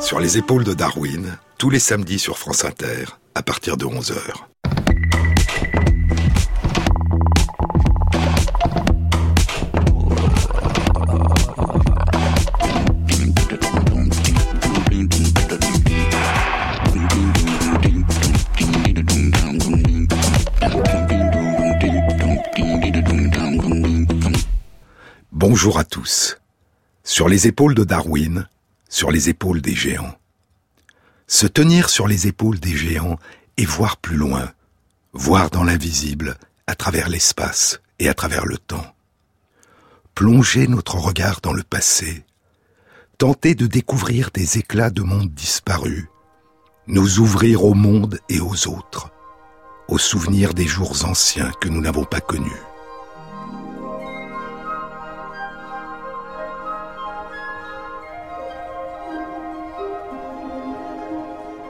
Sur les épaules de Darwin, tous les samedis sur France Inter, à partir de 11h. Bonjour à tous. Sur les épaules de Darwin, sur les épaules des géants. Se tenir sur les épaules des géants et voir plus loin, voir dans l'invisible, à travers l'espace et à travers le temps. Plonger notre regard dans le passé, tenter de découvrir des éclats de monde disparus, nous ouvrir au monde et aux autres, aux souvenirs des jours anciens que nous n'avons pas connus.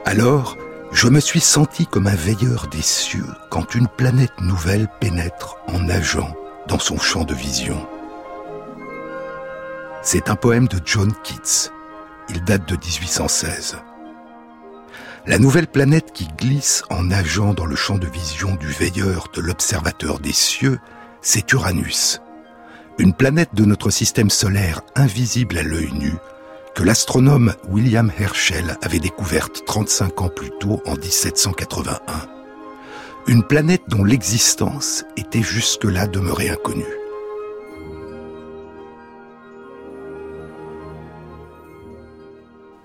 Alors, je me suis senti comme un veilleur des cieux quand une planète nouvelle pénètre en nageant dans son champ de vision. C'est un poème de John Keats. Il date de 1816. La nouvelle planète qui glisse en nageant dans le champ de vision du veilleur de l'observateur des cieux, c'est Uranus. Une planète de notre système solaire invisible à l'œil nu, que l'astronome William Herschel avait découverte 35 ans plus tôt en 1781. Une planète dont l'existence était jusque-là demeurée inconnue.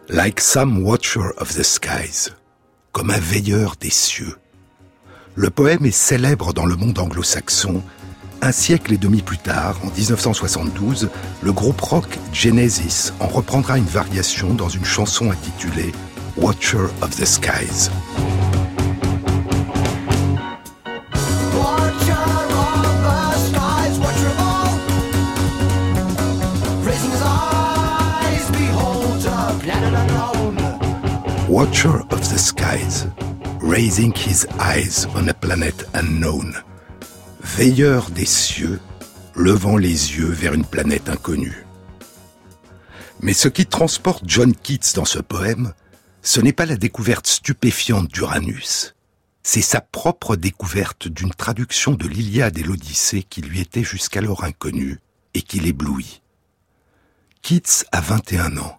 Like some watcher of the skies, comme un veilleur des cieux. Le poème est célèbre dans le monde anglo-saxon un siècle et demi plus tard, en 1972, le groupe rock Genesis en reprendra une variation dans une chanson intitulée Watcher of the Skies. Watcher of the skies, raising his eyes on a planet unknown veilleur des cieux, levant les yeux vers une planète inconnue. Mais ce qui transporte John Keats dans ce poème, ce n'est pas la découverte stupéfiante d'Uranus, c'est sa propre découverte d'une traduction de l'Iliade et l'Odyssée qui lui était jusqu'alors inconnue et qui l'éblouit. Keats a 21 ans.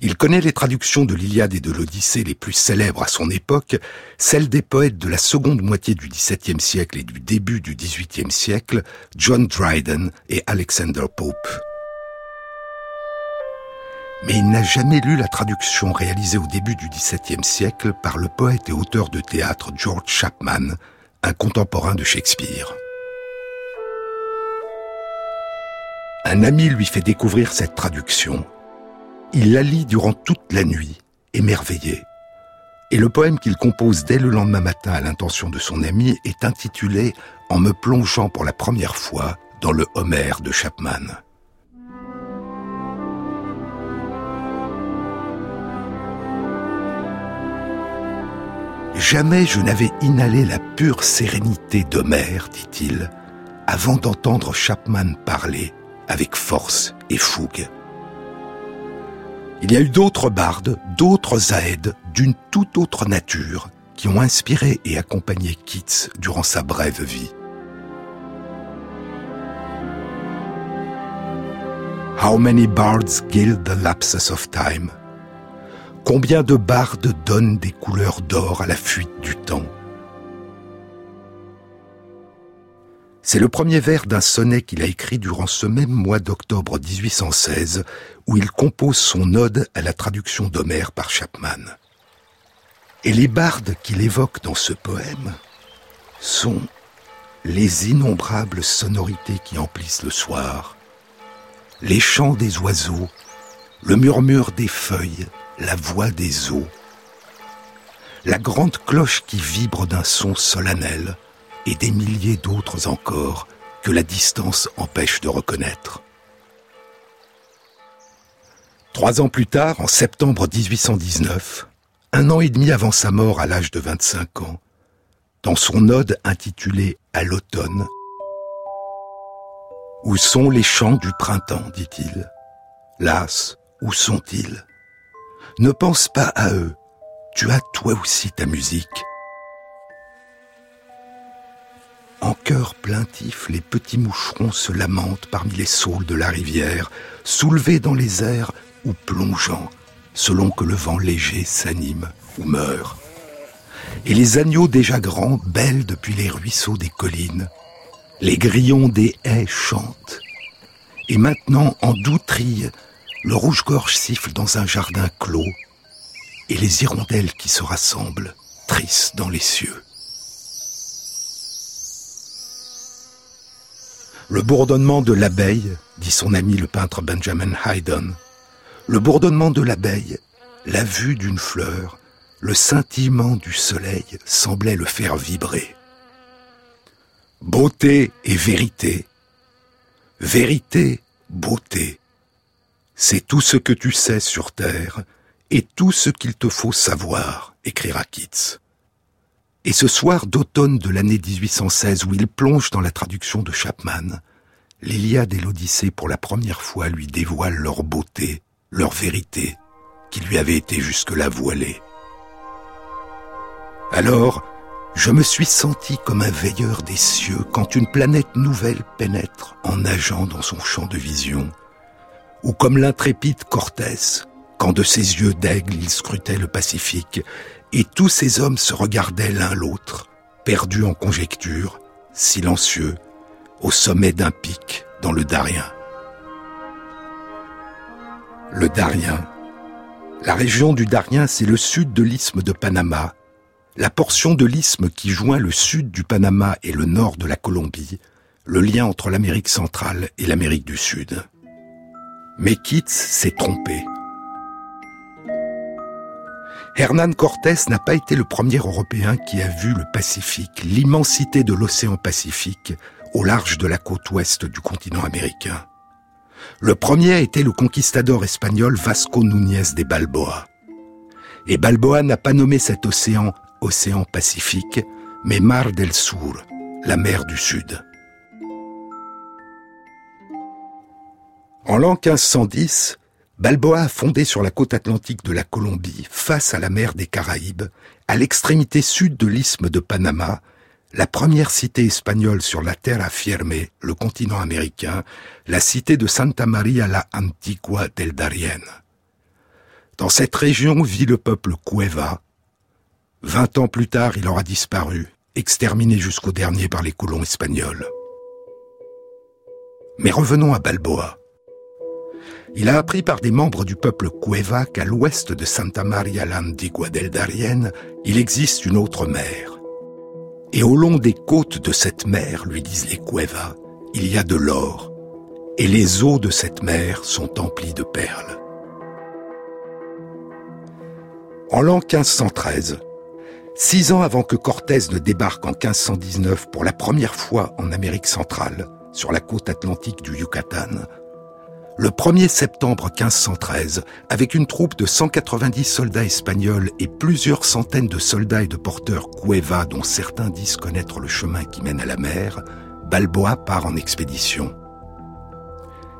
Il connaît les traductions de l'Iliade et de l'Odyssée les plus célèbres à son époque, celles des poètes de la seconde moitié du XVIIe siècle et du début du XVIIIe siècle, John Dryden et Alexander Pope. Mais il n'a jamais lu la traduction réalisée au début du XVIIe siècle par le poète et auteur de théâtre George Chapman, un contemporain de Shakespeare. Un ami lui fait découvrir cette traduction il la lit durant toute la nuit, émerveillé. Et le poème qu'il compose dès le lendemain matin à l'intention de son ami est intitulé En me plongeant pour la première fois dans le Homère de Chapman. Jamais je n'avais inhalé la pure sérénité d'Homère, dit-il, avant d'entendre Chapman parler avec force et fougue. Il y a eu d'autres bardes, d'autres aèdes d'une toute autre nature qui ont inspiré et accompagné Keats durant sa brève vie. How many bards gild the lapses of time? Combien de bardes donnent des couleurs d'or à la fuite du temps? C'est le premier vers d'un sonnet qu'il a écrit durant ce même mois d'octobre 1816, où il compose son ode à la traduction d'Homère par Chapman. Et les bardes qu'il évoque dans ce poème sont les innombrables sonorités qui emplissent le soir, les chants des oiseaux, le murmure des feuilles, la voix des eaux, la grande cloche qui vibre d'un son solennel, et des milliers d'autres encore que la distance empêche de reconnaître. Trois ans plus tard, en septembre 1819, un an et demi avant sa mort à l'âge de 25 ans, dans son ode intitulé À l'automne, Où sont les chants du printemps dit-il Las, où sont-ils? Ne pense pas à eux. Tu as toi aussi ta musique. En chœur plaintif, les petits moucherons se lamentent parmi les saules de la rivière, soulevés dans les airs ou plongeant, selon que le vent léger s'anime ou meurt. Et les agneaux déjà grands bêlent depuis les ruisseaux des collines. Les grillons des haies chantent. Et maintenant, en douterie, le rouge-gorge siffle dans un jardin clos, et les hirondelles qui se rassemblent trissent dans les cieux. Le bourdonnement de l'abeille, dit son ami le peintre Benjamin Haydon, le bourdonnement de l'abeille, la vue d'une fleur, le scintillement du soleil semblait le faire vibrer. Beauté et vérité, vérité, beauté, c'est tout ce que tu sais sur Terre et tout ce qu'il te faut savoir, écrira Keats. Et ce soir d'automne de l'année 1816 où il plonge dans la traduction de Chapman, l'Iliade et l'Odyssée pour la première fois lui dévoilent leur beauté, leur vérité, qui lui avait été jusque-là voilée. Alors, je me suis senti comme un veilleur des cieux quand une planète nouvelle pénètre en nageant dans son champ de vision, ou comme l'intrépide Cortès, quand de ses yeux d'aigle il scrutait le Pacifique, et tous ces hommes se regardaient l'un l'autre, perdus en conjecture, silencieux, au sommet d'un pic dans le Darien. Le Darien. La région du Darien, c'est le sud de l'isthme de Panama, la portion de l'isthme qui joint le sud du Panama et le nord de la Colombie, le lien entre l'Amérique centrale et l'Amérique du Sud. Mais Keats s'est trompé. Hernán Cortés n'a pas été le premier Européen qui a vu le Pacifique, l'immensité de l'océan Pacifique, au large de la côte ouest du continent américain. Le premier été le conquistador espagnol Vasco Núñez de Balboa. Et Balboa n'a pas nommé cet océan océan Pacifique, mais Mar del Sur, la mer du Sud. En l'an 1510, Balboa a fondé sur la côte atlantique de la Colombie, face à la mer des Caraïbes, à l'extrémité sud de l'isthme de Panama, la première cité espagnole sur la Terre Firme, le continent américain, la cité de Santa Maria la Antigua del Darien. Dans cette région vit le peuple Cueva. Vingt ans plus tard, il aura disparu, exterminé jusqu'au dernier par les colons espagnols. Mais revenons à Balboa. Il a appris par des membres du peuple Cueva qu'à l'ouest de Santa Maria l'Antigua del Darien, il existe une autre mer. Et au long des côtes de cette mer, lui disent les Cueva, il y a de l'or, et les eaux de cette mer sont emplies de perles. En l'an 1513, six ans avant que Cortés ne débarque en 1519 pour la première fois en Amérique centrale, sur la côte atlantique du Yucatan, le 1er septembre 1513, avec une troupe de 190 soldats espagnols et plusieurs centaines de soldats et de porteurs Cueva dont certains disent connaître le chemin qui mène à la mer, Balboa part en expédition.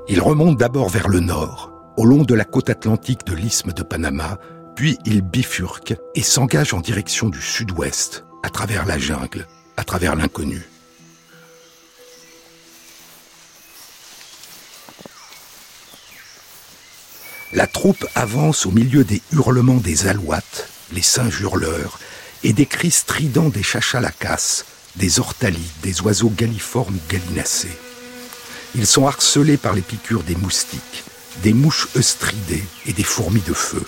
Il remonte d'abord vers le nord, au long de la côte atlantique de l'isthme de Panama, puis il bifurque et s'engage en direction du sud-ouest, à travers la jungle, à travers l'inconnu. La troupe avance au milieu des hurlements des alouates, les singes hurleurs, et des cris stridents des chachalacas, des ortalites, des oiseaux galliformes gallinacés. Ils sont harcelés par les piqûres des moustiques, des mouches œstridées et des fourmis de feu.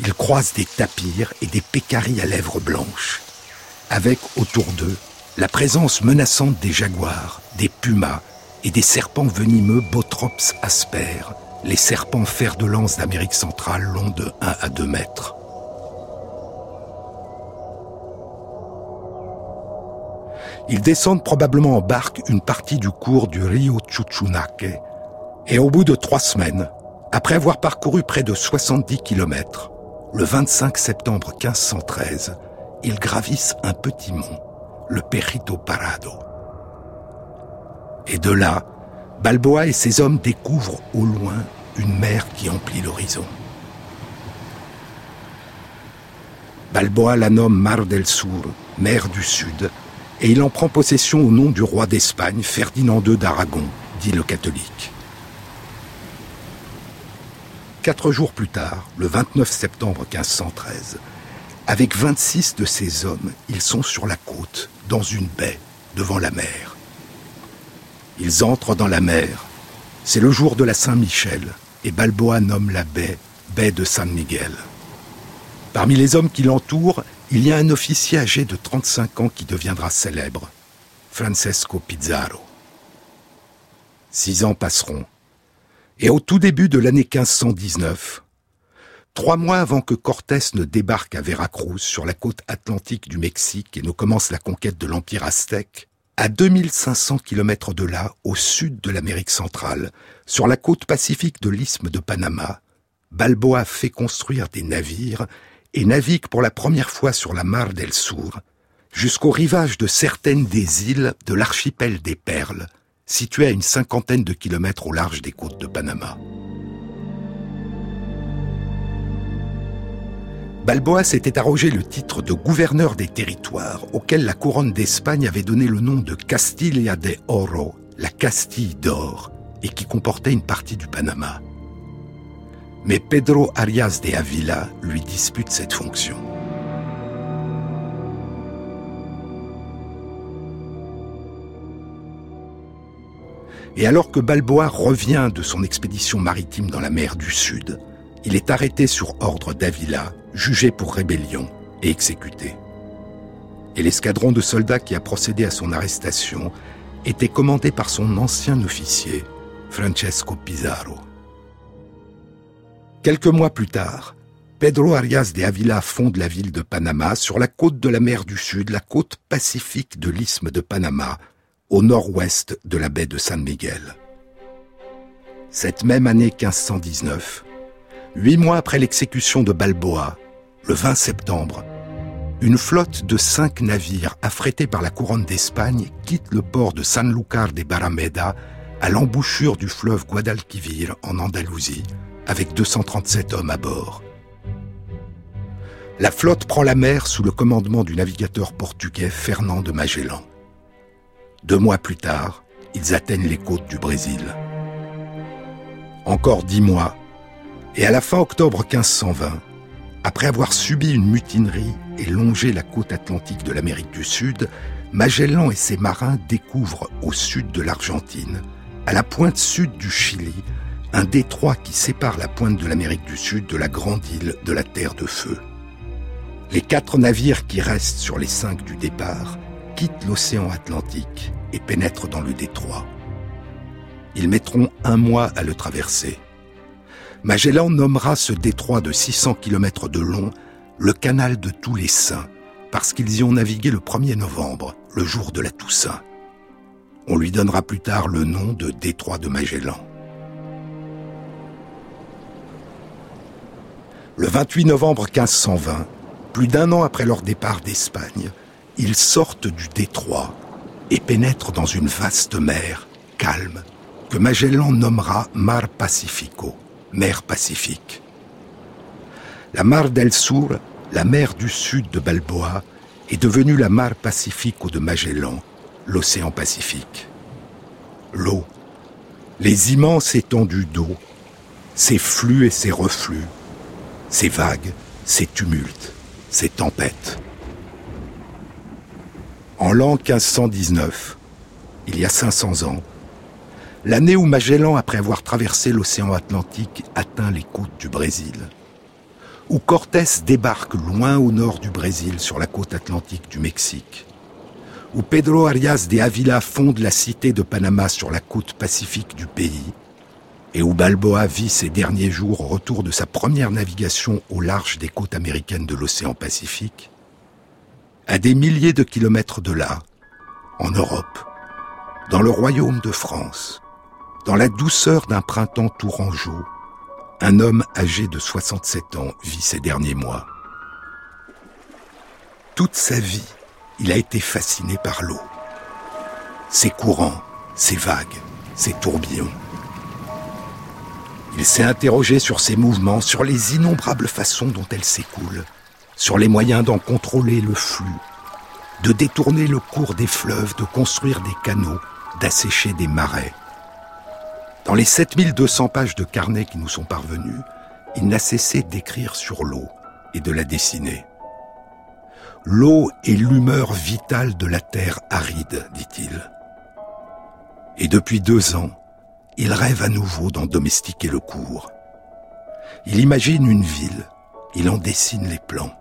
Ils croisent des tapirs et des pécaries à lèvres blanches, avec autour d'eux la présence menaçante des jaguars, des pumas et des serpents venimeux Botrops asper, les serpents fers de lance d'Amérique centrale longs de 1 à 2 mètres. Ils descendent probablement en barque une partie du cours du Rio Chuchunaque. Et au bout de trois semaines, après avoir parcouru près de 70 kilomètres, le 25 septembre 1513, ils gravissent un petit mont, le Perito Parado. Et de là, Balboa et ses hommes découvrent au loin une mer qui emplit l'horizon. Balboa la nomme Mar del Sur, mer du Sud, et il en prend possession au nom du roi d'Espagne, Ferdinand II d'Aragon, dit le catholique. Quatre jours plus tard, le 29 septembre 1513, avec 26 de ses hommes, ils sont sur la côte, dans une baie, devant la mer. Ils entrent dans la mer. C'est le jour de la Saint-Michel, et Balboa nomme la baie baie de San Miguel. Parmi les hommes qui l'entourent, il y a un officier âgé de 35 ans qui deviendra célèbre, Francesco Pizarro. Six ans passeront. Et au tout début de l'année 1519, trois mois avant que Cortés ne débarque à Veracruz sur la côte atlantique du Mexique et ne commence la conquête de l'Empire aztèque, à 2500 km de là, au sud de l'Amérique centrale, sur la côte pacifique de l'isthme de Panama, Balboa fait construire des navires et navigue pour la première fois sur la Mar del Sur, jusqu'au rivage de certaines des îles de l'archipel des Perles, situé à une cinquantaine de kilomètres au large des côtes de Panama. Balboa s'était arrogé le titre de gouverneur des territoires auquel la couronne d'Espagne avait donné le nom de Castilla de Oro, la Castille d'or, et qui comportait une partie du Panama mais Pedro Arias de Avila lui dispute cette fonction. Et alors que Balboa revient de son expédition maritime dans la mer du Sud, il est arrêté sur ordre d'Avila, jugé pour rébellion et exécuté. Et l'escadron de soldats qui a procédé à son arrestation était commandé par son ancien officier, Francesco Pizarro. Quelques mois plus tard, Pedro Arias de Avila fonde la ville de Panama sur la côte de la mer du Sud, la côte pacifique de l'isthme de Panama, au nord-ouest de la baie de San Miguel. Cette même année 1519, huit mois après l'exécution de Balboa, le 20 septembre, une flotte de cinq navires affrétés par la couronne d'Espagne quitte le port de Sanlúcar de Barrameda à l'embouchure du fleuve Guadalquivir en Andalousie avec 237 hommes à bord. La flotte prend la mer sous le commandement du navigateur portugais Fernand de Magellan. Deux mois plus tard, ils atteignent les côtes du Brésil. Encore dix mois, et à la fin octobre 1520, après avoir subi une mutinerie et longé la côte atlantique de l'Amérique du Sud, Magellan et ses marins découvrent au sud de l'Argentine, à la pointe sud du Chili, un détroit qui sépare la pointe de l'Amérique du Sud de la grande île de la Terre de Feu. Les quatre navires qui restent sur les cinq du départ quittent l'océan Atlantique et pénètrent dans le détroit. Ils mettront un mois à le traverser. Magellan nommera ce détroit de 600 km de long le canal de tous les saints, parce qu'ils y ont navigué le 1er novembre, le jour de la Toussaint. On lui donnera plus tard le nom de détroit de Magellan. Le 28 novembre 1520, plus d'un an après leur départ d'Espagne, ils sortent du détroit et pénètrent dans une vaste mer, calme, que Magellan nommera Mar Pacifico, mer Pacifique. La Mar del Sur, la mer du sud de Balboa, est devenue la Mar Pacifico de Magellan, l'océan Pacifique. L'eau, les immenses étendues d'eau, ses flux et ses reflux, ces vagues, ces tumultes, ces tempêtes. En l'an 1519, il y a 500 ans, l'année où Magellan, après avoir traversé l'océan Atlantique, atteint les côtes du Brésil, où Cortés débarque loin au nord du Brésil sur la côte atlantique du Mexique, où Pedro Arias de Avila fonde la cité de Panama sur la côte pacifique du pays, et où Balboa vit ses derniers jours au retour de sa première navigation au large des côtes américaines de l'océan Pacifique, à des milliers de kilomètres de là, en Europe, dans le royaume de France, dans la douceur d'un printemps tourangeau, un homme âgé de 67 ans vit ses derniers mois. Toute sa vie, il a été fasciné par l'eau. Ses courants, ses vagues, ses tourbillons. Il s'est interrogé sur ses mouvements, sur les innombrables façons dont elles s'écoulent, sur les moyens d'en contrôler le flux, de détourner le cours des fleuves, de construire des canaux, d'assécher des marais. Dans les 7200 pages de carnet qui nous sont parvenues, il n'a cessé d'écrire sur l'eau et de la dessiner. L'eau est l'humeur vitale de la terre aride, dit-il. Et depuis deux ans, il rêve à nouveau d'en domestiquer le cours. Il imagine une ville, il en dessine les plans.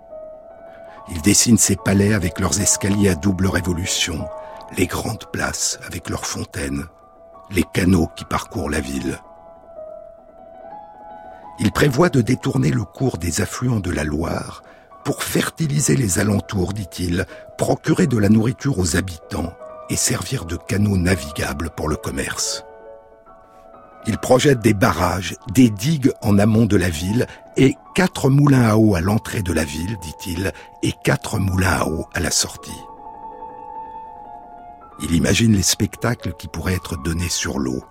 Il dessine ses palais avec leurs escaliers à double révolution, les grandes places avec leurs fontaines, les canaux qui parcourent la ville. Il prévoit de détourner le cours des affluents de la Loire pour fertiliser les alentours, dit-il, procurer de la nourriture aux habitants et servir de canaux navigables pour le commerce. Il projette des barrages, des digues en amont de la ville et quatre moulins à eau à l'entrée de la ville, dit-il, et quatre moulins à eau à la sortie. Il imagine les spectacles qui pourraient être donnés sur l'eau.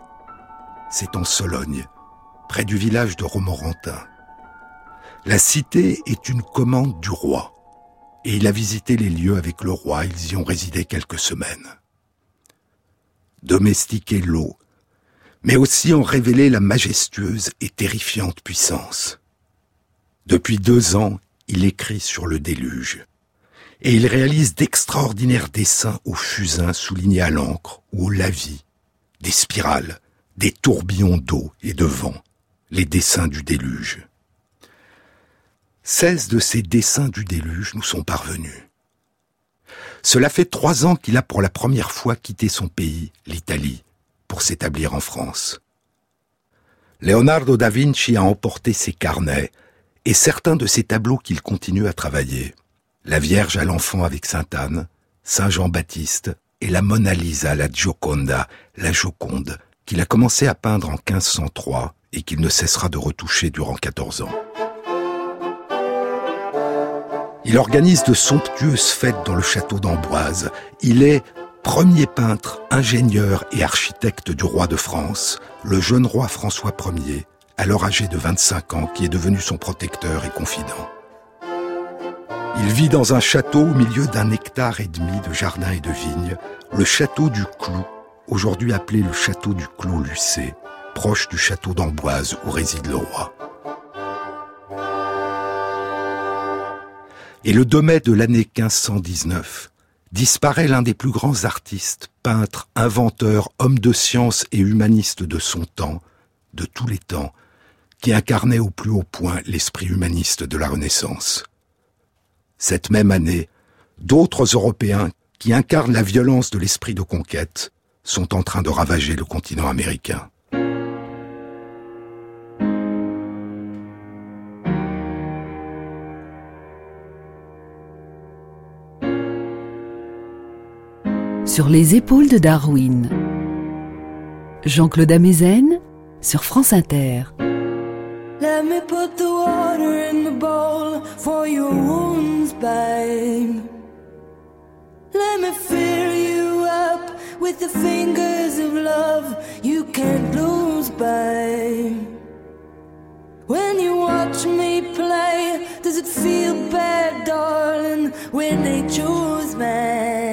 C'est en Sologne, près du village de Romorantin. La cité est une commande du roi, et il a visité les lieux avec le roi, ils y ont résidé quelques semaines. Domestiquer l'eau, mais aussi en révéler la majestueuse et terrifiante puissance. Depuis deux ans, il écrit sur le déluge, et il réalise d'extraordinaires dessins aux fusains soulignés à l'encre ou au lavis, des spirales, des tourbillons d'eau et de vent, les dessins du déluge. Seize de ces dessins du déluge nous sont parvenus. Cela fait trois ans qu'il a pour la première fois quitté son pays, l'Italie, pour s'établir en France. Leonardo da Vinci a emporté ses carnets et certains de ses tableaux qu'il continue à travailler. La Vierge à l'enfant avec Sainte Anne, Saint Jean-Baptiste et la Mona Lisa, la Gioconda, la Joconde, qu'il a commencé à peindre en 1503 et qu'il ne cessera de retoucher durant 14 ans. Il organise de somptueuses fêtes dans le château d'Amboise. Il est premier peintre, ingénieur et architecte du roi de France, le jeune roi François Ier, alors âgé de 25 ans, qui est devenu son protecteur et confident. Il vit dans un château au milieu d'un hectare et demi de jardins et de vignes, le château du Clou, aujourd'hui appelé le château du Clos Lucé, proche du château d'Amboise où réside le roi. Et le 2 mai de l'année 1519, disparaît l'un des plus grands artistes, peintres, inventeurs, hommes de science et humanistes de son temps, de tous les temps, qui incarnait au plus haut point l'esprit humaniste de la Renaissance. Cette même année, d'autres Européens qui incarnent la violence de l'esprit de conquête sont en train de ravager le continent américain. Sur les épaules de Darwin. Jean-Claude Amezen sur France Inter. Let me put the water in the bowl for your wounds, babe. Let me fill you up with the fingers of love you can't lose, babe. When you watch me play, does it feel bad, darling, when they choose me?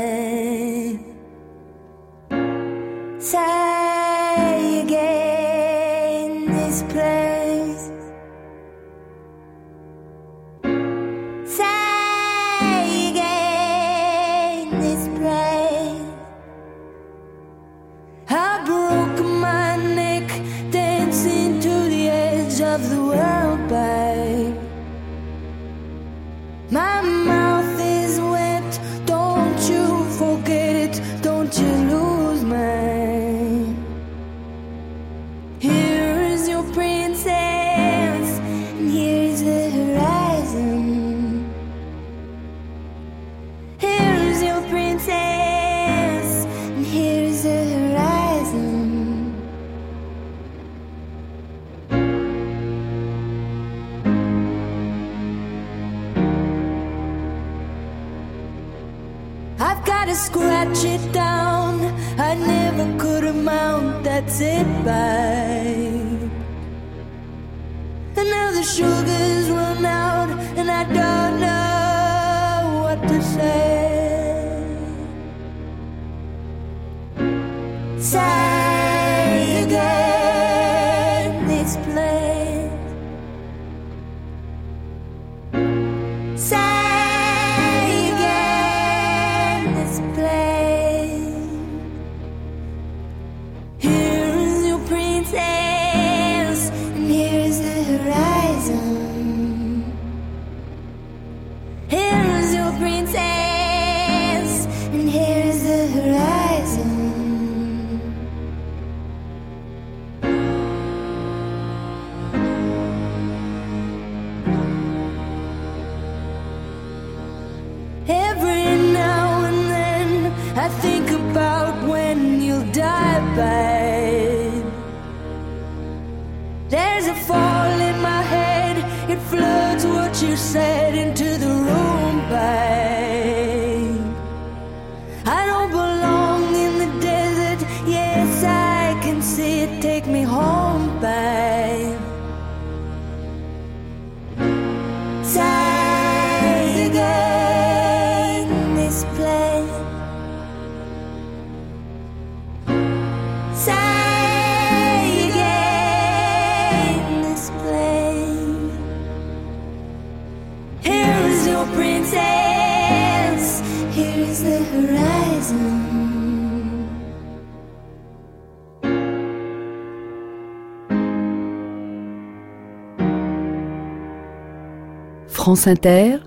France Inter,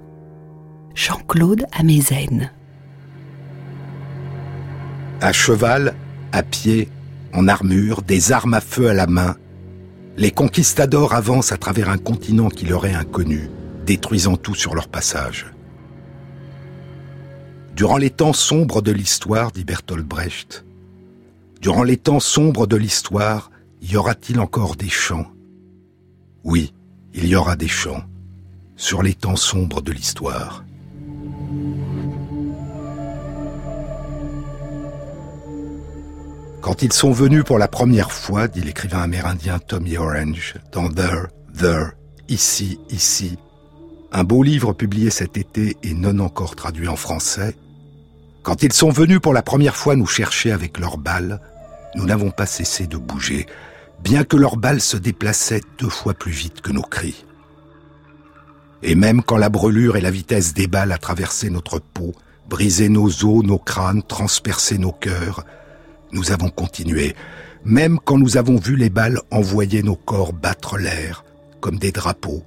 Jean-Claude Amezen. À cheval, à pied, en armure, des armes à feu à la main, les conquistadors avancent à travers un continent qui leur est inconnu, détruisant tout sur leur passage. Durant les temps sombres de l'histoire, dit Bertolt Brecht, durant les temps sombres de l'histoire, y aura-t-il encore des chants Oui, il y aura des chants sur les temps sombres de l'histoire. Quand ils sont venus pour la première fois, dit l'écrivain amérindien Tommy Orange, dans There, There, Ici, Ici, un beau livre publié cet été et non encore traduit en français, quand ils sont venus pour la première fois nous chercher avec leurs balles, nous n'avons pas cessé de bouger, bien que leurs balles se déplaçaient deux fois plus vite que nos cris. Et même quand la brûlure et la vitesse des balles a traversé notre peau, brisé nos os, nos crânes, transpercé nos cœurs, nous avons continué, même quand nous avons vu les balles envoyer nos corps battre l'air, comme des drapeaux,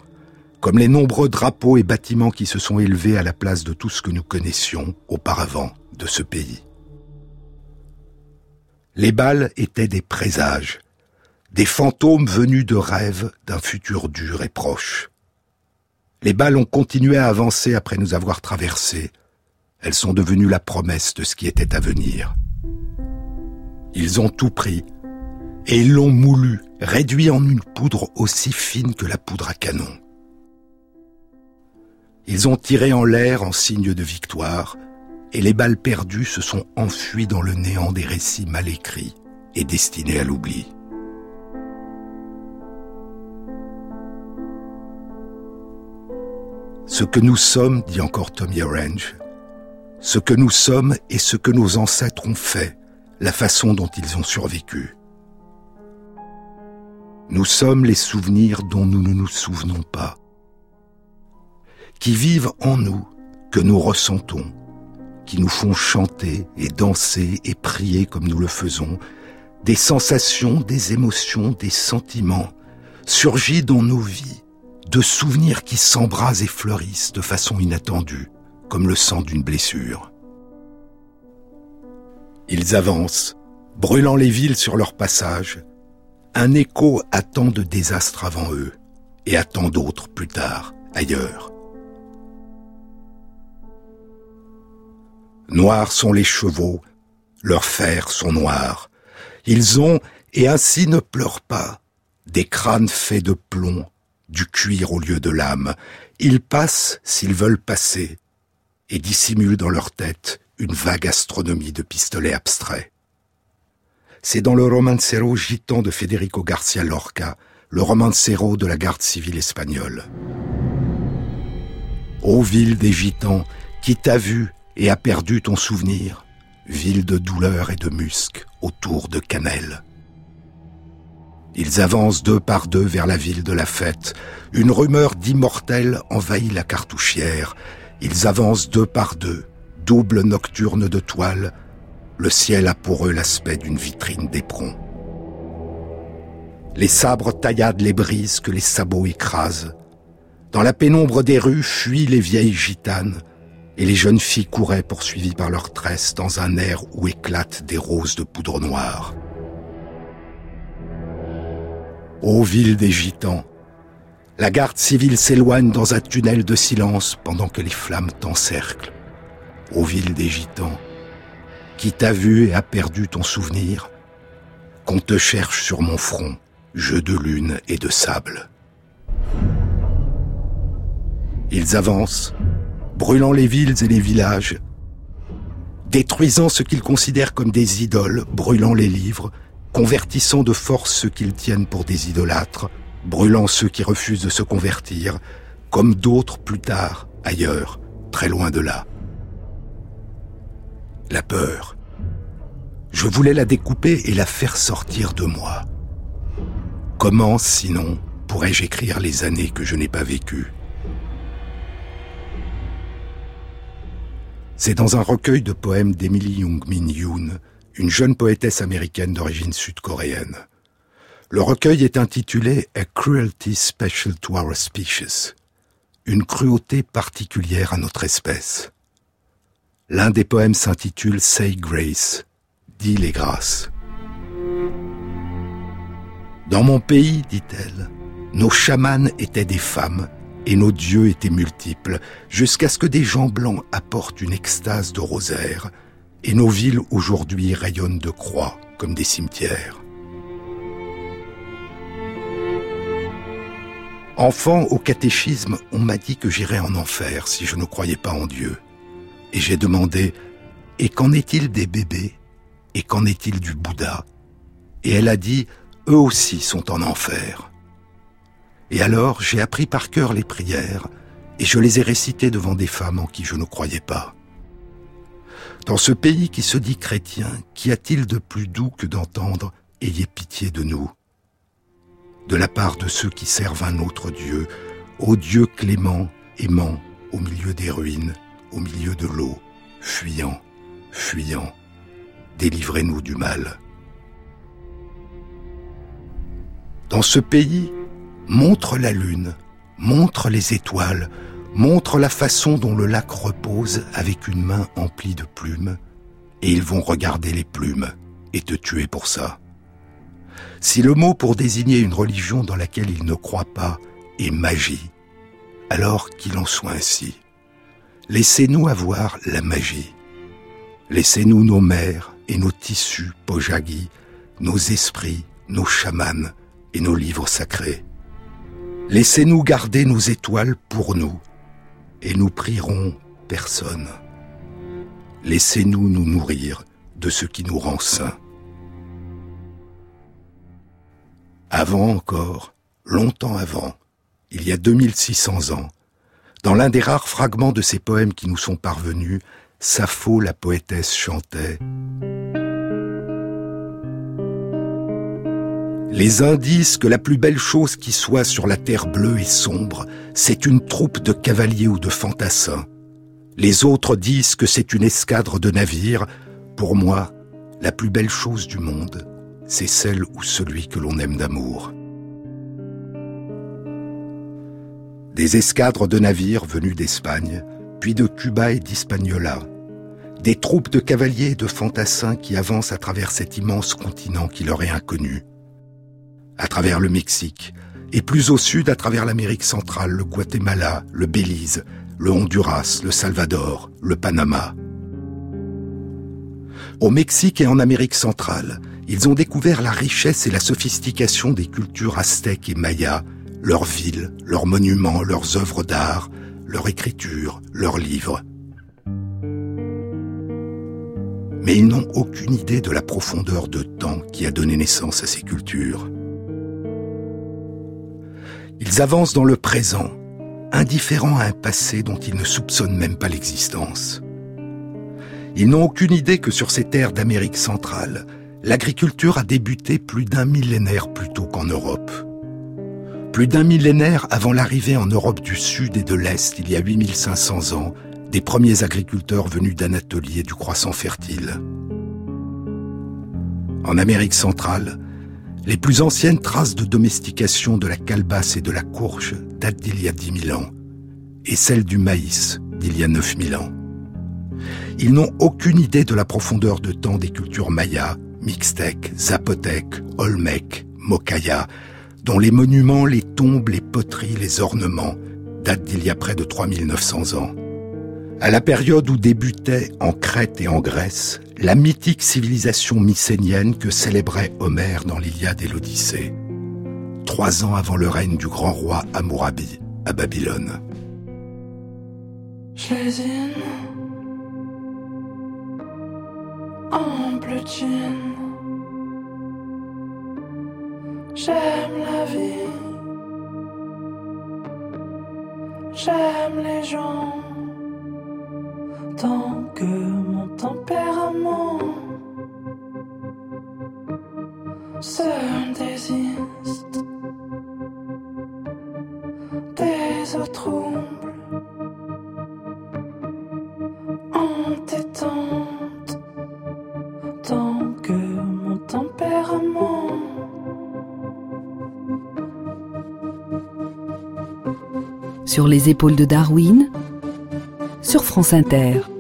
comme les nombreux drapeaux et bâtiments qui se sont élevés à la place de tout ce que nous connaissions auparavant de ce pays. Les balles étaient des présages, des fantômes venus de rêves d'un futur dur et proche. Les balles ont continué à avancer après nous avoir traversés. Elles sont devenues la promesse de ce qui était à venir. Ils ont tout pris et l'ont moulu, réduit en une poudre aussi fine que la poudre à canon. Ils ont tiré en l'air en signe de victoire, et les balles perdues se sont enfuies dans le néant des récits mal écrits et destinés à l'oubli. Ce que nous sommes, dit encore Tommy Orange, ce que nous sommes et ce que nos ancêtres ont fait, la façon dont ils ont survécu. Nous sommes les souvenirs dont nous ne nous souvenons pas, qui vivent en nous, que nous ressentons, qui nous font chanter et danser et prier comme nous le faisons, des sensations, des émotions, des sentiments, surgis dans nos vies, de souvenirs qui s'embrasent et fleurissent de façon inattendue, comme le sang d'une blessure. Ils avancent, brûlant les villes sur leur passage. Un écho attend de désastres avant eux, et à tant d'autres plus tard, ailleurs. Noirs sont les chevaux, leurs fers sont noirs. Ils ont, et ainsi ne pleurent pas, des crânes faits de plomb, du cuir au lieu de l'âme. Ils passent s'ils veulent passer, et dissimulent dans leur tête une vague astronomie de pistolets abstraits. C'est dans le romancero gitan de Federico Garcia Lorca, le romancero de la garde civile espagnole. Ô ville des gitans, qui t'a vu et a perdu ton souvenir, ville de douleur et de musc autour de cannelle. Ils avancent deux par deux vers la ville de la fête. Une rumeur d'immortel envahit la cartouchière. Ils avancent deux par deux, double nocturne de toile. Le ciel a pour eux l'aspect d'une vitrine d'éperon. Les sabres tailladent les brises que les sabots écrasent. Dans la pénombre des rues fuient les vieilles gitanes, et les jeunes filles couraient poursuivies par leurs tresses dans un air où éclatent des roses de poudre noire. Ô ville des gitans, la garde civile s'éloigne dans un tunnel de silence pendant que les flammes t'encerclent. ô ville des gitans, qui t'a vu et a perdu ton souvenir, qu'on te cherche sur mon front, jeu de lune et de sable. Ils avancent, brûlant les villes et les villages, détruisant ce qu'ils considèrent comme des idoles, brûlant les livres, convertissant de force ceux qu'ils tiennent pour des idolâtres, brûlant ceux qui refusent de se convertir, comme d'autres plus tard, ailleurs, très loin de là. La peur. Je voulais la découper et la faire sortir de moi. Comment, sinon, pourrais-je écrire les années que je n'ai pas vécues? C'est dans un recueil de poèmes d'Emily Young Min Yoon, une jeune poétesse américaine d'origine sud-coréenne. Le recueil est intitulé A Cruelty Special to Our Species, une cruauté particulière à notre espèce. L'un des poèmes s'intitule Say Grace, dit les grâces. Dans mon pays, dit-elle, nos chamans étaient des femmes et nos dieux étaient multiples, jusqu'à ce que des gens blancs apportent une extase de rosaire, et nos villes aujourd'hui rayonnent de croix comme des cimetières. Enfant, au catéchisme, on m'a dit que j'irais en enfer si je ne croyais pas en Dieu. Et j'ai demandé, et qu'en est-il des bébés? Et qu'en est-il du Bouddha? Et elle a dit, eux aussi sont en enfer. Et alors j'ai appris par cœur les prières, et je les ai récitées devant des femmes en qui je ne croyais pas. Dans ce pays qui se dit chrétien, qu'y a-t-il de plus doux que d'entendre Ayez pitié de nous de la part de ceux qui servent un autre Dieu, ô Dieu clément, aimant, au milieu des ruines, au milieu de l'eau, fuyant, fuyant, délivrez-nous du mal. Dans ce pays, montre la lune, montre les étoiles, montre la façon dont le lac repose avec une main emplie de plumes, et ils vont regarder les plumes et te tuer pour ça. Si le mot pour désigner une religion dans laquelle ils ne croient pas est magie, alors qu'il en soit ainsi. Laissez-nous avoir la magie. Laissez-nous nos mères et nos tissus pojagi, nos esprits, nos chamans et nos livres sacrés. Laissez-nous garder nos étoiles pour nous, et nous prierons personne. Laissez-nous nous nourrir de ce qui nous rend saints. Avant encore, longtemps avant, il y a 2600 ans, dans l'un des rares fragments de ces poèmes qui nous sont parvenus, Sappho la poétesse chantait Les uns disent que la plus belle chose qui soit sur la terre bleue et sombre, c'est une troupe de cavaliers ou de fantassins. Les autres disent que c'est une escadre de navires. Pour moi, la plus belle chose du monde, c'est celle ou celui que l'on aime d'amour. Des escadres de navires venus d'Espagne, puis de Cuba et d'Hispaniola, des troupes de cavaliers et de fantassins qui avancent à travers cet immense continent qui leur est inconnu à travers le Mexique, et plus au sud à travers l'Amérique centrale, le Guatemala, le Belize, le Honduras, le Salvador, le Panama. Au Mexique et en Amérique centrale, ils ont découvert la richesse et la sophistication des cultures aztèques et mayas, leurs villes, leurs monuments, leurs œuvres d'art, leur écriture, leurs livres. Mais ils n'ont aucune idée de la profondeur de temps qui a donné naissance à ces cultures. Ils avancent dans le présent, indifférents à un passé dont ils ne soupçonnent même pas l'existence. Ils n'ont aucune idée que sur ces terres d'Amérique centrale, l'agriculture a débuté plus d'un millénaire plus tôt qu'en Europe. Plus d'un millénaire avant l'arrivée en Europe du Sud et de l'Est, il y a 8500 ans, des premiers agriculteurs venus d'Anatolie et du croissant fertile. En Amérique centrale, les plus anciennes traces de domestication de la calebasse et de la courge datent d'il y a 10 000 ans, et celles du maïs d'il y a 9 000 ans. Ils n'ont aucune idée de la profondeur de temps des cultures mayas, mixtèques, zapotèques, olmèques, mokaya, dont les monuments, les tombes, les poteries, les ornements datent d'il y a près de 3900 ans. À la période où débutait en Crète et en Grèce la mythique civilisation mycénienne que célébrait Homère dans l'Iliade et l'Odyssée, trois ans avant le règne du grand roi Amourabi à Babylone. J'aime la vie. J'aime les gens. Tant que mon tempérament se désiste des autres troubles entêtantes. Tant que mon tempérament sur les épaules de Darwin, sur France Inter.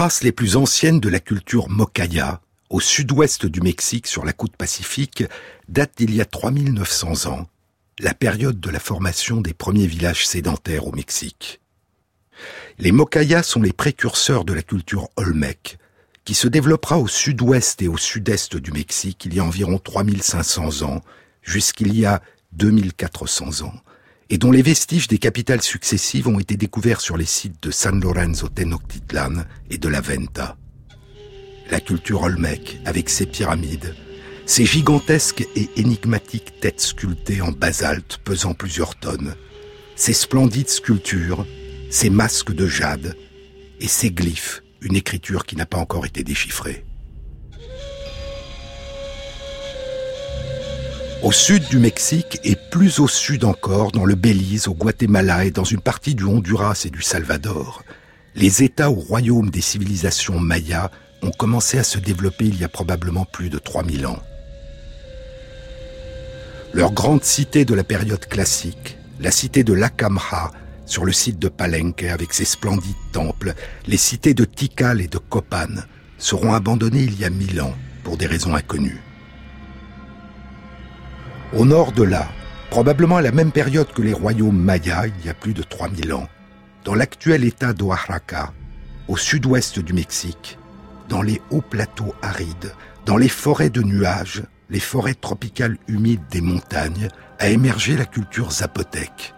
Traces les plus anciennes de la culture Mocaya, au sud-ouest du Mexique sur la côte pacifique, datent d'il y a 3900 ans, la période de la formation des premiers villages sédentaires au Mexique. Les Mocayas sont les précurseurs de la culture Olmec, qui se développera au sud-ouest et au sud-est du Mexique il y a environ 3500 ans, jusqu'il y a 2400 ans, et dont les vestiges des capitales successives ont été découverts sur les sites de San Lorenzo Tenochtitlan et de la Venta. La culture olmec, avec ses pyramides, ses gigantesques et énigmatiques têtes sculptées en basalte pesant plusieurs tonnes, ses splendides sculptures, ses masques de jade et ses glyphes, une écriture qui n'a pas encore été déchiffrée. Au sud du Mexique et plus au sud encore, dans le Belize, au Guatemala et dans une partie du Honduras et du Salvador, les États ou royaumes des civilisations mayas ont commencé à se développer il y a probablement plus de 3000 ans. Leur grande cité de la période classique, la cité de Lacamha, sur le site de Palenque avec ses splendides temples, les cités de Tikal et de Copan, seront abandonnées il y a mille ans pour des raisons inconnues. Au nord de là, probablement à la même période que les royaumes mayas, il y a plus de 3000 ans, dans l'actuel état d'Oaxaca, au sud-ouest du Mexique, dans les hauts plateaux arides, dans les forêts de nuages, les forêts tropicales humides des montagnes, a émergé la culture zapotèque.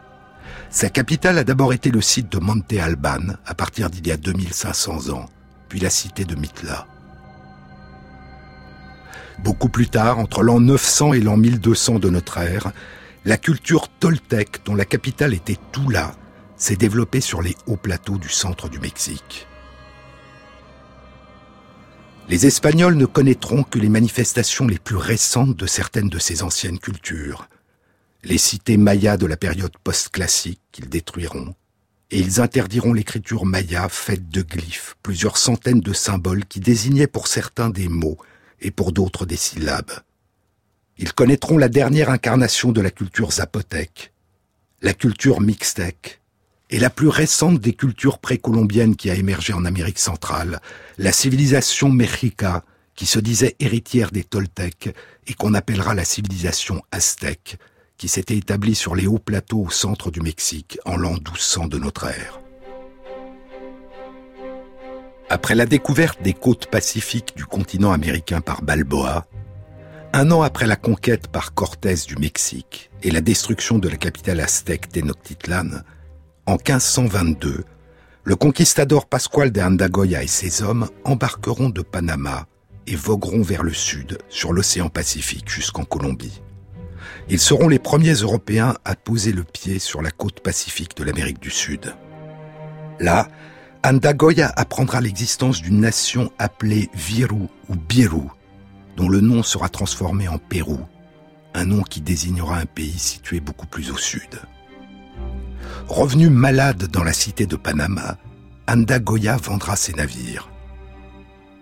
Sa capitale a d'abord été le site de Monte Alban, à partir d'il y a 2500 ans, puis la cité de Mitla. Beaucoup plus tard, entre l'an 900 et l'an 1200 de notre ère, la culture toltèque, dont la capitale était Tula, s'est développée sur les hauts plateaux du centre du Mexique. Les Espagnols ne connaîtront que les manifestations les plus récentes de certaines de ces anciennes cultures. Les cités mayas de la période post-classique qu'ils détruiront, et ils interdiront l'écriture maya faite de glyphes, plusieurs centaines de symboles qui désignaient pour certains des mots et pour d'autres des syllabes. Ils connaîtront la dernière incarnation de la culture zapotèque, la culture mixtèque, et la plus récente des cultures précolombiennes qui a émergé en Amérique centrale, la civilisation mexica, qui se disait héritière des Toltecs et qu'on appellera la civilisation aztèque, qui s'était établie sur les hauts plateaux au centre du Mexique en l'an 1200 de notre ère. Après la découverte des côtes pacifiques du continent américain par Balboa, un an après la conquête par Cortés du Mexique et la destruction de la capitale aztèque Tenochtitlan, en 1522, le conquistador Pascual de Andagoya et ses hommes embarqueront de Panama et vogueront vers le sud, sur l'océan Pacifique jusqu'en Colombie. Ils seront les premiers Européens à poser le pied sur la côte pacifique de l'Amérique du Sud. Là, Andagoya apprendra l'existence d'une nation appelée Viru ou Biru, dont le nom sera transformé en Pérou, un nom qui désignera un pays situé beaucoup plus au sud. Revenu malade dans la cité de Panama, Andagoya vendra ses navires.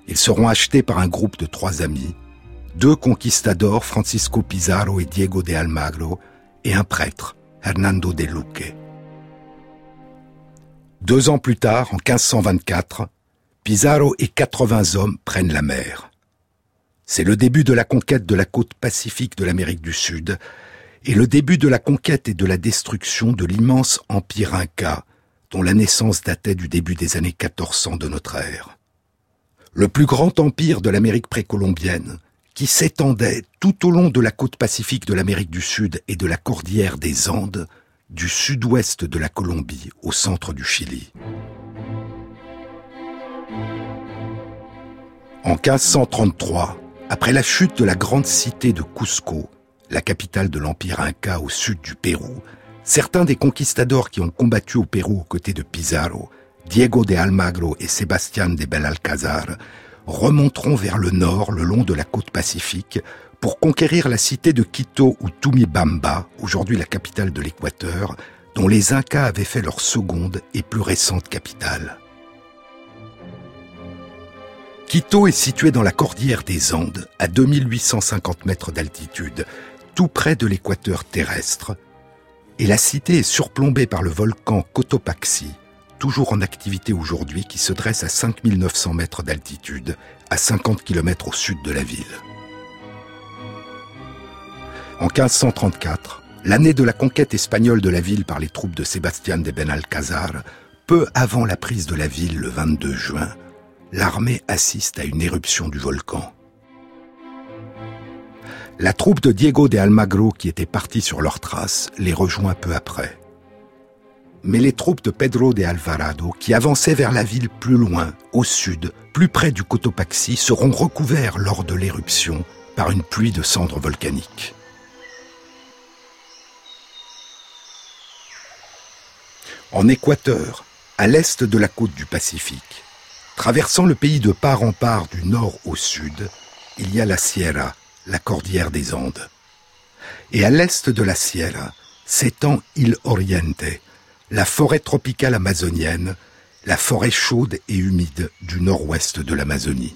Ils seront achetés par un groupe de trois amis, deux conquistadors, Francisco Pizarro et Diego de Almagro, et un prêtre, Hernando de Luque. Deux ans plus tard, en 1524, Pizarro et 80 hommes prennent la mer. C'est le début de la conquête de la côte pacifique de l'Amérique du Sud, et le début de la conquête et de la destruction de l'immense empire inca, dont la naissance datait du début des années 1400 de notre ère. Le plus grand empire de l'Amérique précolombienne, qui s'étendait tout au long de la côte pacifique de l'Amérique du Sud et de la cordillère des Andes, du sud-ouest de la Colombie au centre du Chili. En 1533, après la chute de la grande cité de Cusco, la capitale de l'Empire Inca au sud du Pérou, certains des conquistadors qui ont combattu au Pérou aux côtés de Pizarro, Diego de Almagro et Sébastien de Belalcázar, remonteront vers le nord le long de la côte pacifique pour conquérir la cité de Quito ou Tumibamba, aujourd'hui la capitale de l'Équateur, dont les Incas avaient fait leur seconde et plus récente capitale. Quito est située dans la cordillère des Andes, à 2850 mètres d'altitude, tout près de l'équateur terrestre, et la cité est surplombée par le volcan Cotopaxi, toujours en activité aujourd'hui, qui se dresse à 5900 mètres d'altitude, à 50 km au sud de la ville. En 1534, l'année de la conquête espagnole de la ville par les troupes de Sébastien de Benalcázar, peu avant la prise de la ville le 22 juin, l'armée assiste à une éruption du volcan. La troupe de Diego de Almagro, qui était partie sur leurs traces, les rejoint peu après. Mais les troupes de Pedro de Alvarado, qui avançaient vers la ville plus loin, au sud, plus près du Cotopaxi, seront recouverts lors de l'éruption par une pluie de cendres volcaniques. En Équateur, à l'est de la côte du Pacifique, traversant le pays de part en part du nord au sud, il y a la Sierra, la cordillère des Andes. Et à l'est de la Sierra s'étend Il Oriente, la forêt tropicale amazonienne, la forêt chaude et humide du nord-ouest de l'Amazonie.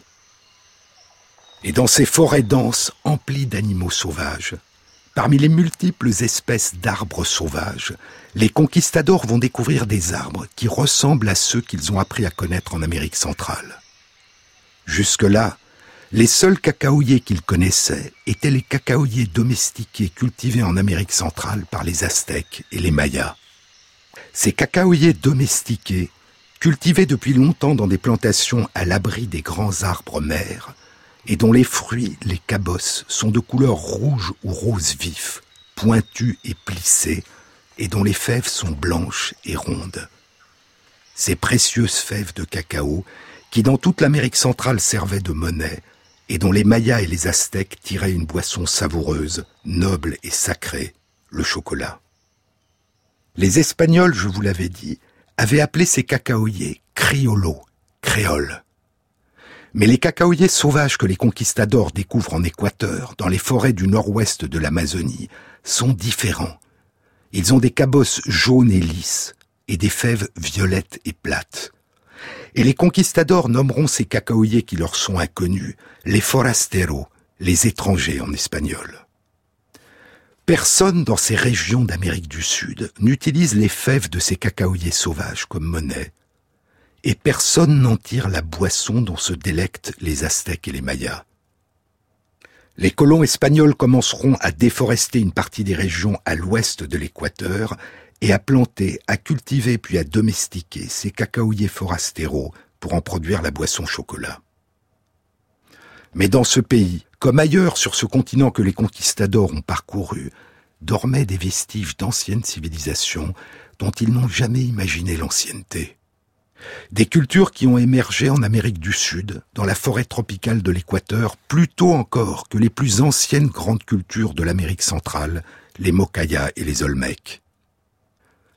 Et dans ces forêts denses emplies d'animaux sauvages, parmi les multiples espèces d'arbres sauvages, les conquistadors vont découvrir des arbres qui ressemblent à ceux qu'ils ont appris à connaître en Amérique centrale. Jusque-là, les seuls cacaoyers qu'ils connaissaient étaient les cacaoyers domestiqués cultivés en Amérique centrale par les Aztèques et les Mayas. Ces cacaoyers domestiqués, cultivés depuis longtemps dans des plantations à l'abri des grands arbres mers, et dont les fruits, les cabosses, sont de couleur rouge ou rose vif, pointus et plissés, et dont les fèves sont blanches et rondes. Ces précieuses fèves de cacao, qui dans toute l'Amérique centrale servaient de monnaie, et dont les Mayas et les Aztèques tiraient une boisson savoureuse, noble et sacrée, le chocolat. Les Espagnols, je vous l'avais dit, avaient appelé ces cacaoyers criollo, créoles. Mais les cacaoyers sauvages que les conquistadors découvrent en Équateur, dans les forêts du nord-ouest de l'Amazonie, sont différents. Ils ont des cabosses jaunes et lisses, et des fèves violettes et plates. Et les conquistadors nommeront ces cacaoyers qui leur sont inconnus, les forasteros, les étrangers en espagnol. Personne dans ces régions d'Amérique du Sud n'utilise les fèves de ces cacaoyers sauvages comme monnaie, et personne n'en tire la boisson dont se délectent les Aztèques et les Mayas. Les colons espagnols commenceront à déforester une partie des régions à l'ouest de l'équateur et à planter, à cultiver puis à domestiquer ces cacaoyers forastéraux pour en produire la boisson chocolat. Mais dans ce pays, comme ailleurs sur ce continent que les conquistadors ont parcouru, dormaient des vestiges d'anciennes civilisations dont ils n'ont jamais imaginé l'ancienneté. Des cultures qui ont émergé en Amérique du Sud, dans la forêt tropicale de l'équateur, plus tôt encore que les plus anciennes grandes cultures de l'Amérique centrale, les Mokayas et les Olmecs.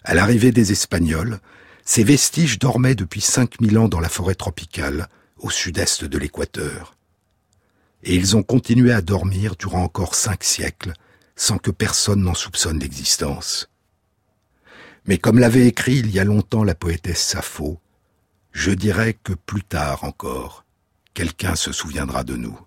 À l'arrivée des Espagnols, ces vestiges dormaient depuis 5000 ans dans la forêt tropicale, au sud-est de l'équateur. Et ils ont continué à dormir durant encore cinq siècles, sans que personne n'en soupçonne l'existence. Mais comme l'avait écrit il y a longtemps la poétesse Sappho, je dirais que plus tard encore, quelqu'un se souviendra de nous.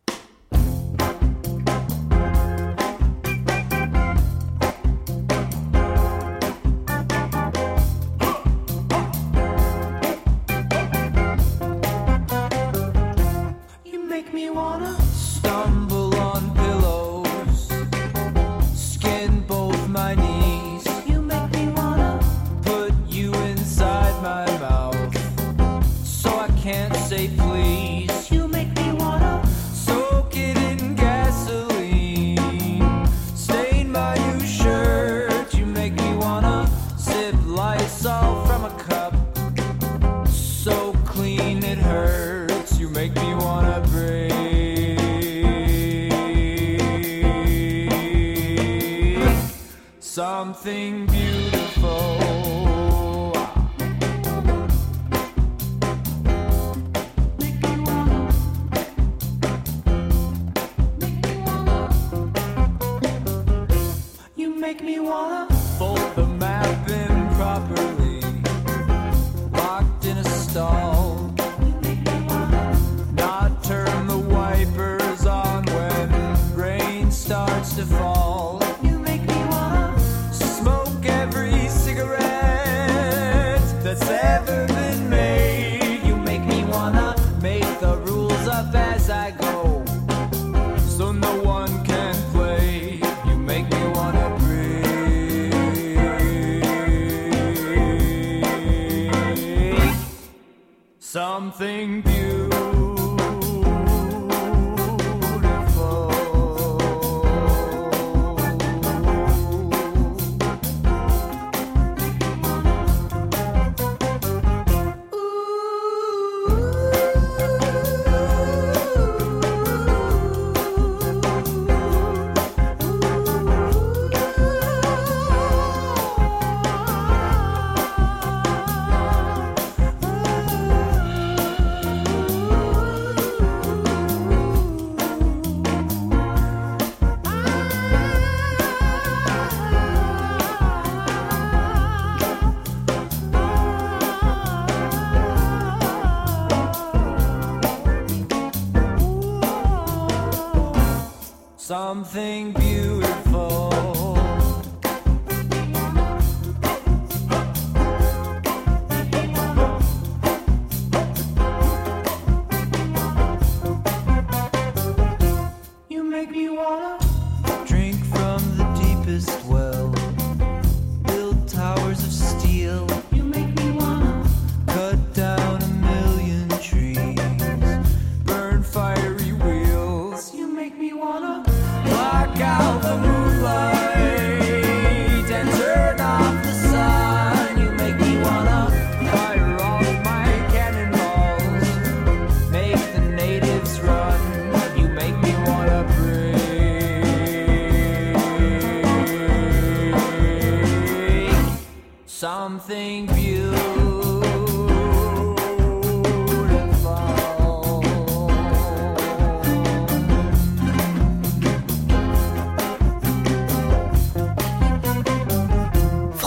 everything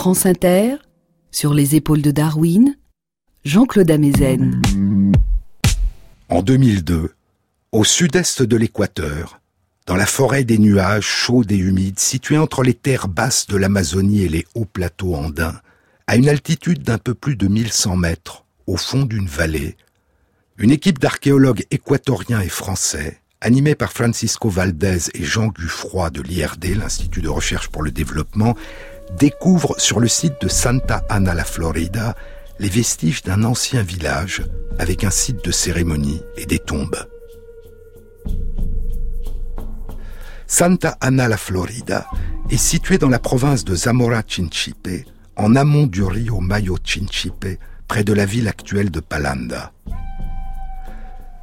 France Inter, Sur les épaules de Darwin, Jean-Claude Amezen. En 2002, au sud-est de l'équateur, dans la forêt des nuages chauds et humides située entre les terres basses de l'Amazonie et les hauts plateaux andins, à une altitude d'un peu plus de 1100 mètres, au fond d'une vallée, une équipe d'archéologues équatoriens et français, animée par Francisco Valdez et Jean Guffroy de l'IRD, l'Institut de recherche pour le développement, découvre sur le site de Santa Ana la Florida les vestiges d'un ancien village avec un site de cérémonie et des tombes. Santa Ana la Florida est située dans la province de Zamora Chinchipe, en amont du rio Mayo Chinchipe, près de la ville actuelle de Palanda.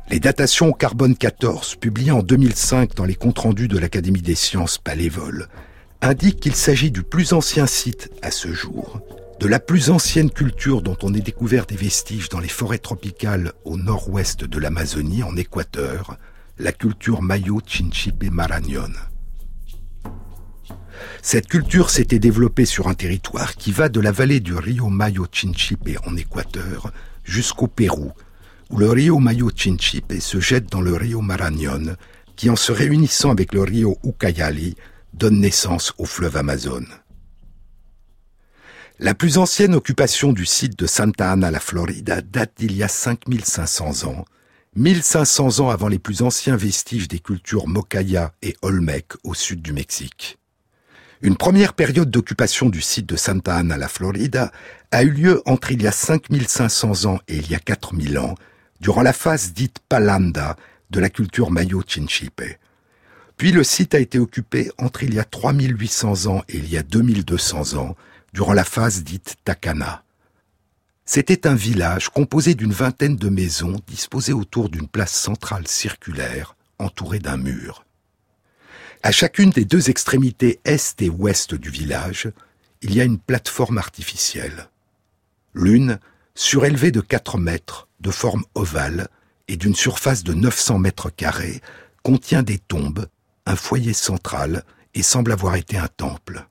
Les datations au carbone 14, publiées en 2005 dans les comptes rendus de l'Académie des sciences Palévol, indiquent qu'il s'agit du plus ancien site à ce jour, de la plus ancienne culture dont on ait découvert des vestiges dans les forêts tropicales au nord-ouest de l'Amazonie, en Équateur, la culture Mayo Chinchipe Marañón. Cette culture s'était développée sur un territoire qui va de la vallée du Rio Mayo Chinchipe en Équateur jusqu'au Pérou, où le Rio Mayo Chinchipe se jette dans le Rio Marañón, qui en se réunissant avec le Rio Ucayali donne naissance au fleuve Amazon. La plus ancienne occupation du site de Santa Ana, la Florida, date d'il y a 5500 ans, 1500 ans avant les plus anciens vestiges des cultures Mocaya et Olmec au sud du Mexique. Une première période d'occupation du site de Santa Ana, la Florida, a eu lieu entre il y a 5500 ans et il y a 4000 ans, durant la phase dite Palanda de la culture Mayo-Chinchipe. Puis le site a été occupé entre il y a 3800 ans et il y a 2200 ans, durant la phase dite Takana. C'était un village composé d'une vingtaine de maisons disposées autour d'une place centrale circulaire entourée d'un mur. À chacune des deux extrémités est et ouest du village, il y a une plateforme artificielle. L'une, surélevée de 4 mètres, de forme ovale et d'une surface de 900 mètres carrés, contient des tombes, un foyer central et semble avoir été un temple.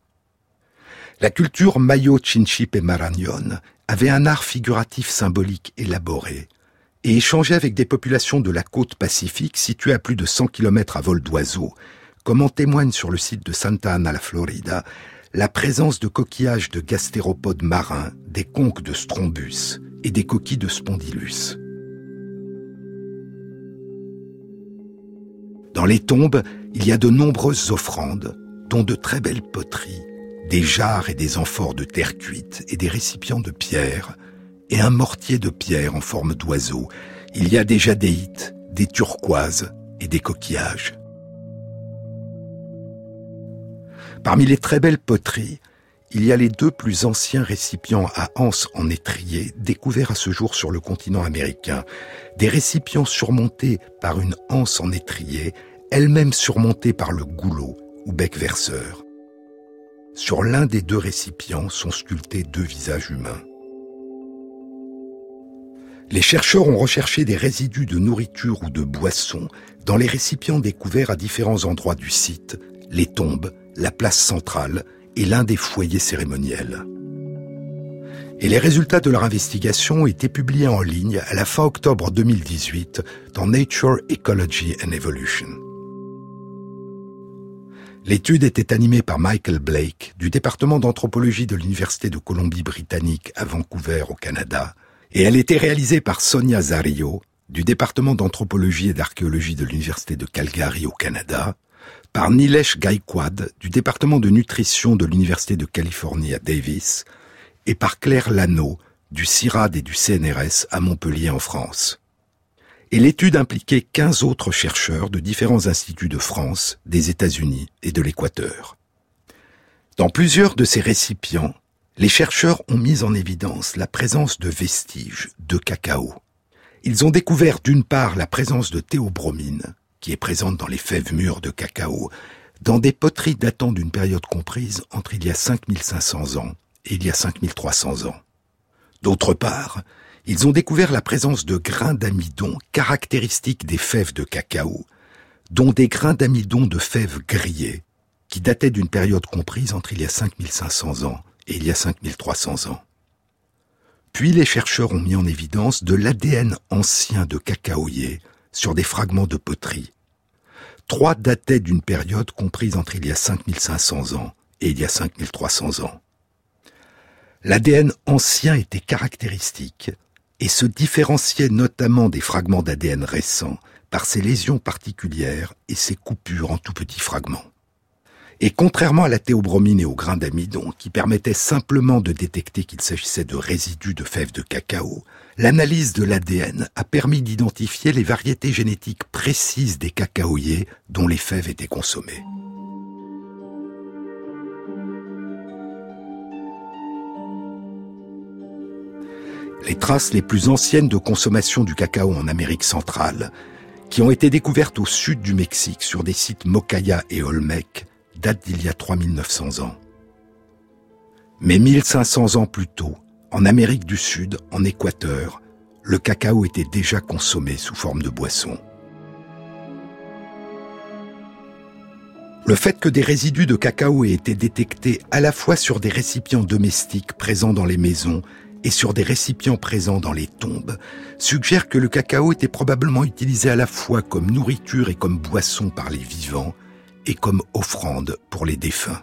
La culture Mayo Chinchip et Marañón avait un art figuratif symbolique élaboré et échangeait avec des populations de la côte pacifique situées à plus de 100 km à vol d'oiseau, comme en témoigne sur le site de Santa Ana, la Florida, la présence de coquillages de gastéropodes marins, des conques de strombus et des coquilles de spondylus. Dans les tombes, il y a de nombreuses offrandes, dont de très belles poteries, des jarres et des amphores de terre cuite et des récipients de pierre, et un mortier de pierre en forme d'oiseau. Il y a des jadéites, des turquoises et des coquillages. Parmi les très belles poteries, il y a les deux plus anciens récipients à anse en étrier découverts à ce jour sur le continent américain, des récipients surmontés par une anse en étrier, elle-même surmontée par le goulot ou bec verseur. Sur l'un des deux récipients sont sculptés deux visages humains. Les chercheurs ont recherché des résidus de nourriture ou de boissons dans les récipients découverts à différents endroits du site, les tombes, la place centrale et l'un des foyers cérémoniels. Et les résultats de leur investigation ont été publiés en ligne à la fin octobre 2018 dans Nature, Ecology and Evolution. L'étude était animée par Michael Blake du département d'anthropologie de l'Université de Colombie-Britannique à Vancouver au Canada et elle était réalisée par Sonia Zario du département d'anthropologie et d'archéologie de l'Université de Calgary au Canada par Nilesh Gaikwad du département de nutrition de l'Université de Californie à Davis et par Claire Lano du CIRAD et du CNRS à Montpellier en France. Et l'étude impliquait 15 autres chercheurs de différents instituts de France, des États-Unis et de l'Équateur. Dans plusieurs de ces récipients, les chercheurs ont mis en évidence la présence de vestiges de cacao. Ils ont découvert d'une part la présence de théobromine, qui est présente dans les fèves mûres de cacao, dans des poteries datant d'une période comprise entre il y a 5500 ans et il y a 5300 ans. D'autre part, ils ont découvert la présence de grains d'amidon caractéristiques des fèves de cacao, dont des grains d'amidon de fèves grillées, qui dataient d'une période comprise entre il y a 5500 ans et il y a 5300 ans. Puis les chercheurs ont mis en évidence de l'ADN ancien de cacaoyer sur des fragments de poterie. Trois dataient d'une période comprise entre il y a 5500 ans et il y a 5300 ans. L'ADN ancien était caractéristique et se différenciait notamment des fragments d'ADN récents par ses lésions particulières et ses coupures en tout petits fragments. Et contrairement à la théobromine et au grain d'amidon, qui permettaient simplement de détecter qu'il s'agissait de résidus de fèves de cacao, l'analyse de l'ADN a permis d'identifier les variétés génétiques précises des cacaoyers dont les fèves étaient consommées. Les traces les plus anciennes de consommation du cacao en Amérique centrale, qui ont été découvertes au sud du Mexique sur des sites Mocaya et Olmec, datent d'il y a 3900 ans. Mais 1500 ans plus tôt, en Amérique du Sud, en Équateur, le cacao était déjà consommé sous forme de boisson. Le fait que des résidus de cacao aient été détectés à la fois sur des récipients domestiques présents dans les maisons et sur des récipients présents dans les tombes suggère que le cacao était probablement utilisé à la fois comme nourriture et comme boisson par les vivants et comme offrande pour les défunts.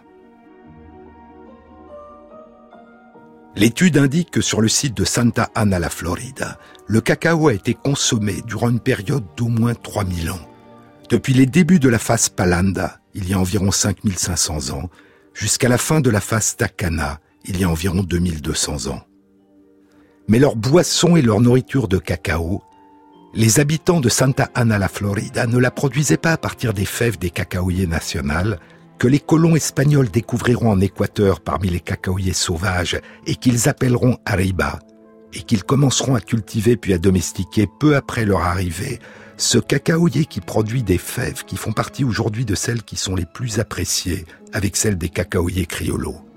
L'étude indique que sur le site de Santa Ana la Florida, le cacao a été consommé durant une période d'au moins 3000 ans. Depuis les débuts de la phase Palanda, il y a environ 5500 ans, jusqu'à la fin de la phase Takana, il y a environ 2200 ans mais leur boisson et leur nourriture de cacao, les habitants de Santa Ana la Florida ne la produisaient pas à partir des fèves des cacaoyers nationales que les colons espagnols découvriront en Équateur parmi les cacaoyers sauvages et qu'ils appelleront Arriba, et qu'ils commenceront à cultiver puis à domestiquer peu après leur arrivée, ce cacaoyer qui produit des fèves qui font partie aujourd'hui de celles qui sont les plus appréciées avec celles des cacaoyers criolos.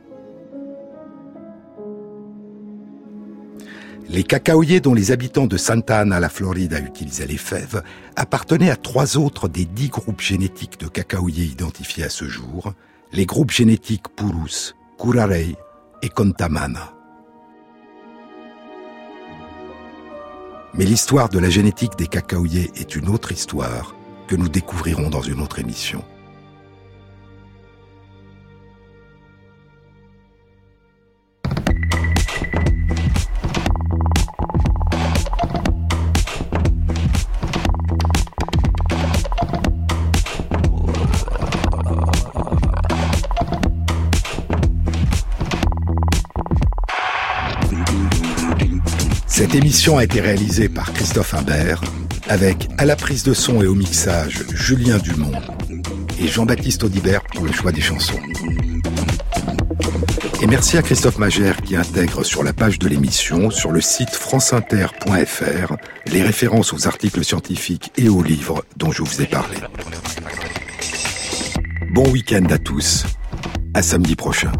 Les cacaoyers dont les habitants de Santa Ana, la Floride, utilisaient les fèves appartenaient à trois autres des dix groupes génétiques de cacaoyers identifiés à ce jour, les groupes génétiques Purus, Curarey et Contamana. Mais l'histoire de la génétique des cacaoyers est une autre histoire que nous découvrirons dans une autre émission. Cette émission a été réalisée par Christophe Imbert, avec à la prise de son et au mixage Julien Dumont et Jean-Baptiste Audibert pour le choix des chansons. Et merci à Christophe Magère qui intègre sur la page de l'émission, sur le site franceinter.fr, les références aux articles scientifiques et aux livres dont je vous ai parlé. Bon week-end à tous. À samedi prochain.